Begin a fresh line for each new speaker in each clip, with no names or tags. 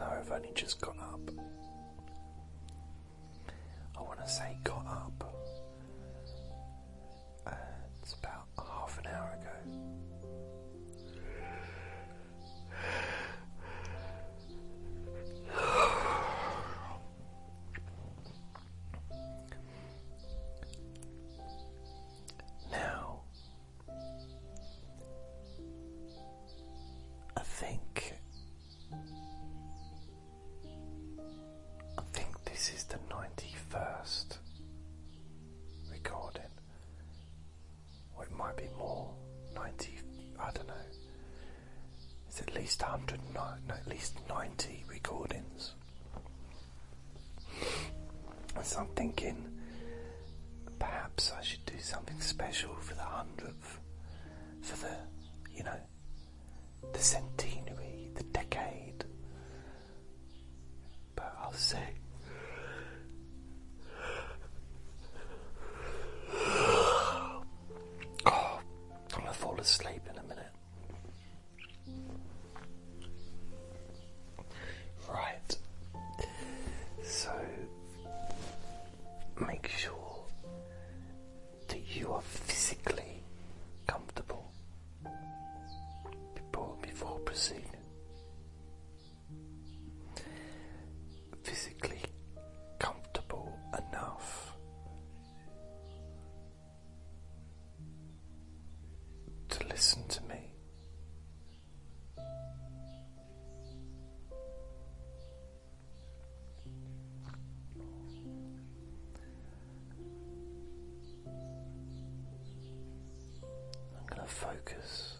Even though I've only just got up. No, at least ninety recordings. And so I'm thinking perhaps I should do something special for the hundredth, for the, you know, the centenary, the decade. But I'll see. Focus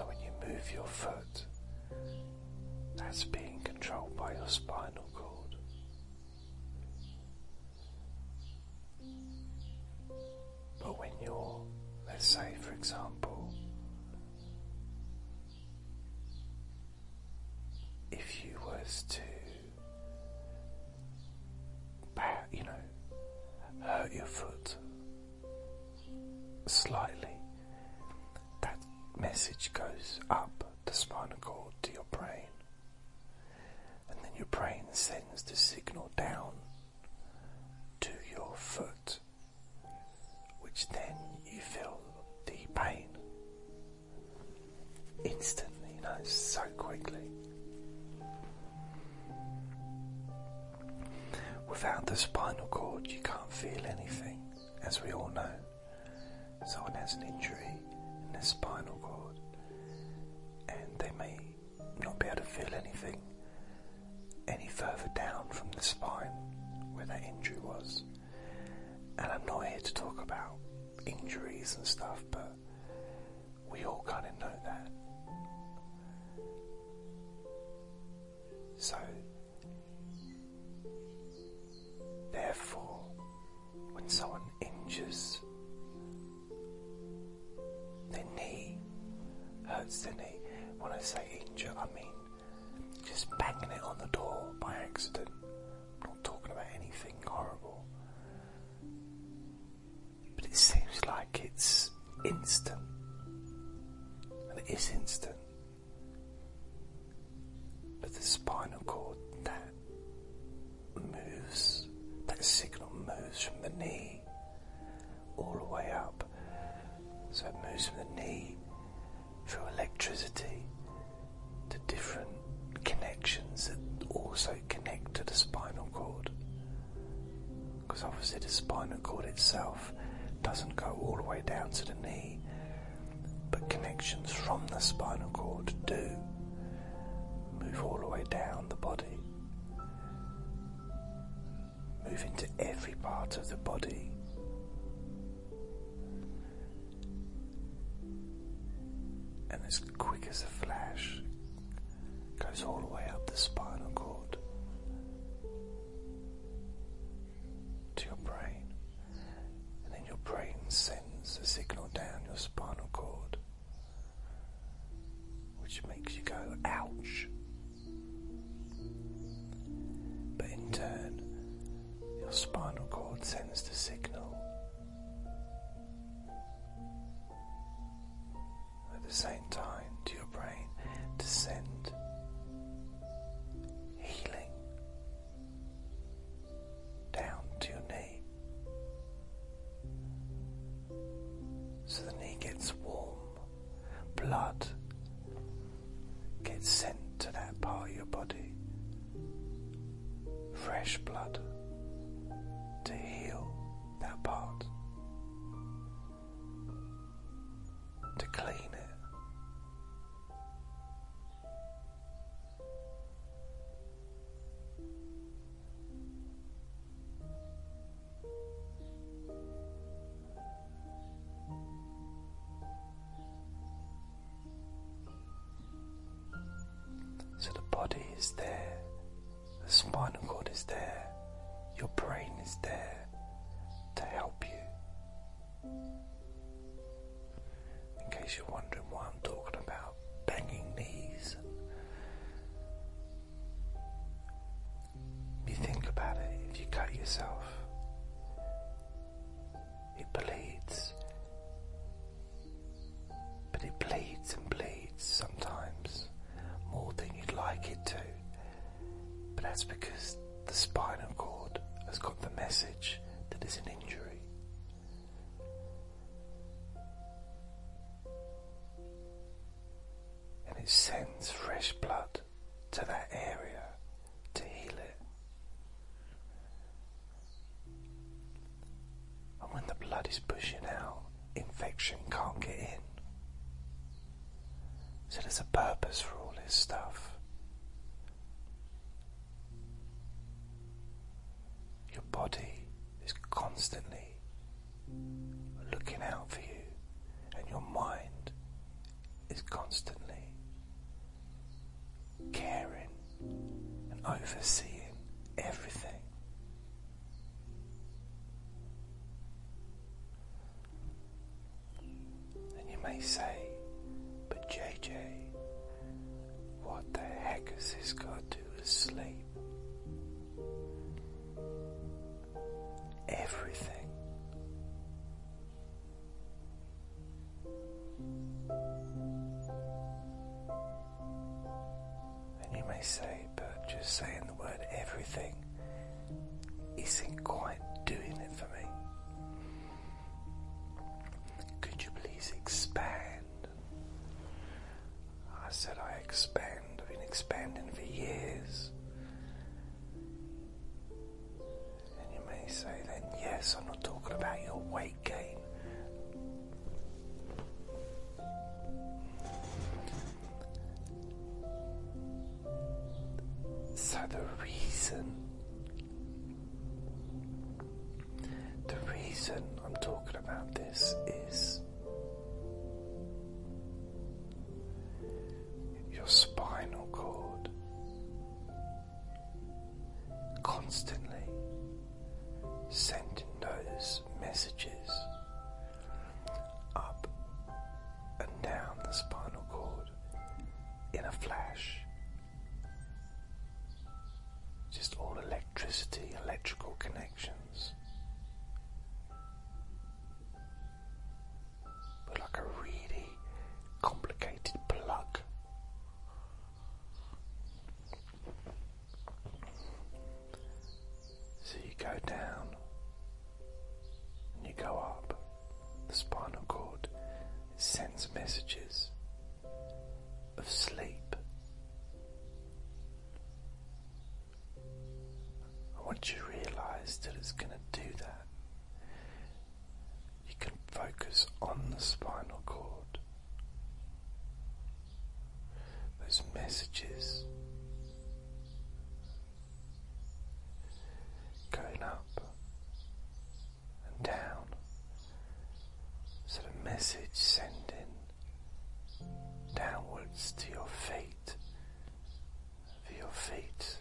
So when you move your foot, that's being controlled by your spinal cord. But when you're, let's say for example, if you was to, you know, hurt your foot slightly, message goes up the spinal cord to your brain. And then your brain sends the signal down to your foot, which then you feel the pain instantly, you know, so quickly. Without the spinal cord, you can't feel anything, as we all know. Someone has an injury in their spinal feel anything any further down from the spine where that injury was. And I'm not here to talk about injuries and stuff, but we all kind of know that. So, therefore, when someone injures their knee, hurts their knee, when I say injure, I mean just banging it on the door by accident. I'm not talking about anything horrible. But it seems like it's instant. And it is instant. But the spinal cord that moves, that signal moves from the knee all the way up. So it moves from the knee through electricity down to the knee, but connections from the spinal cord do move all the way down the body, move into every part of the body. And as quick as a flash, goes all the way up the spinal spinal cord, which makes you go, ouch. But in turn, your spinal cord sends body is there, the spinal cord is there, your brain is there can't get in. So there's a purpose for all this stuff. Expand. I've been expanding for years. And you may say then, yes, I'm not talking about your weight gain. go down. message sending downwards to your feet, for your feet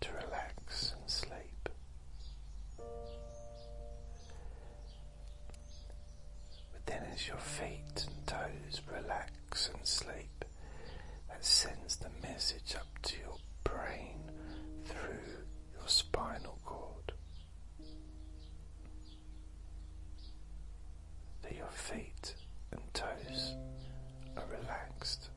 to relax and sleep. But then, as your feet and toes relax and sleep, that sends the message up your feet and toes are relaxed.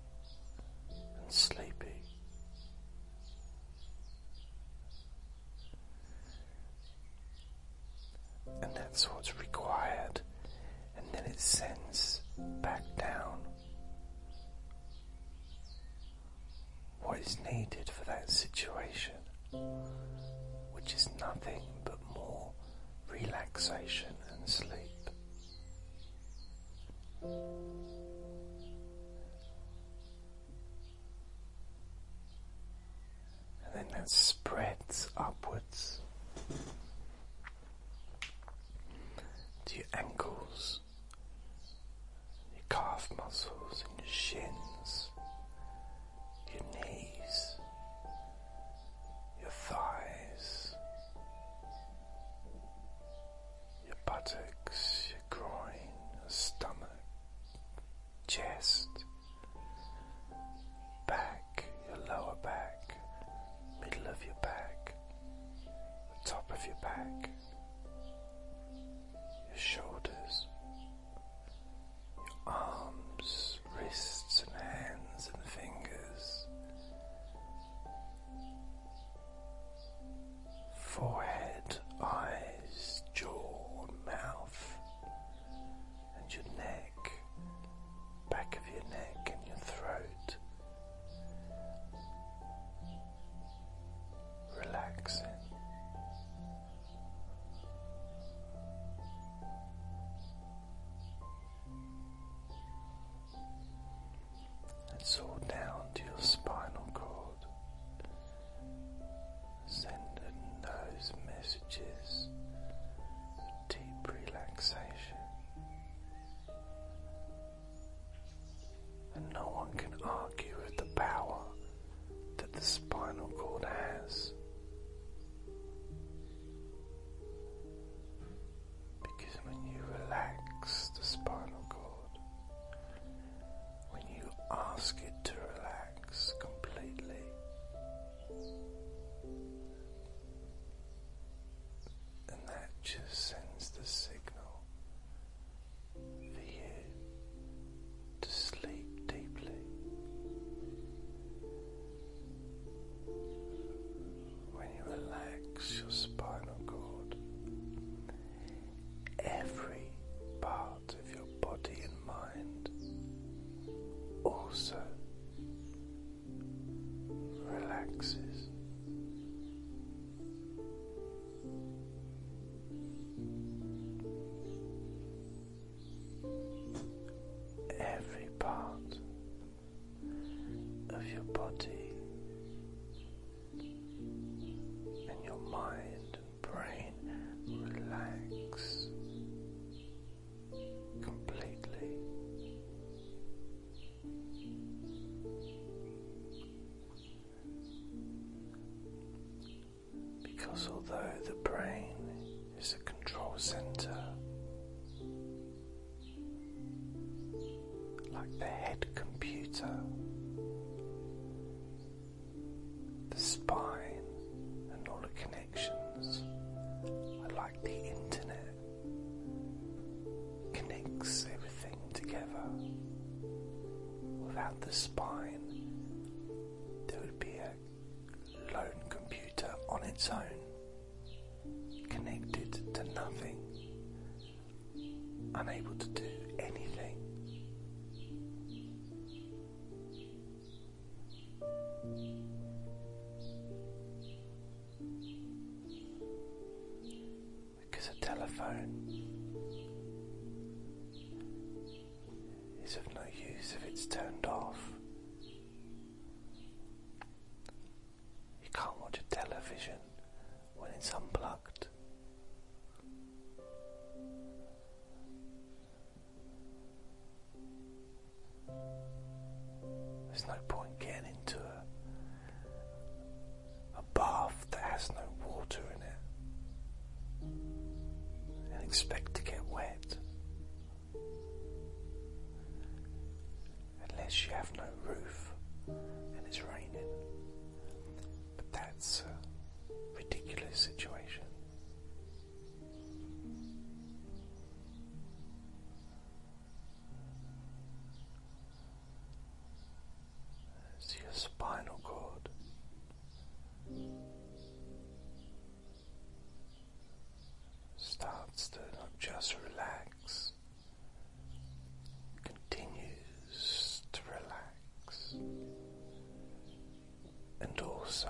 of your back, your shoulders. although the brain is a control center, it's of no use if it's turned off. And also,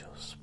your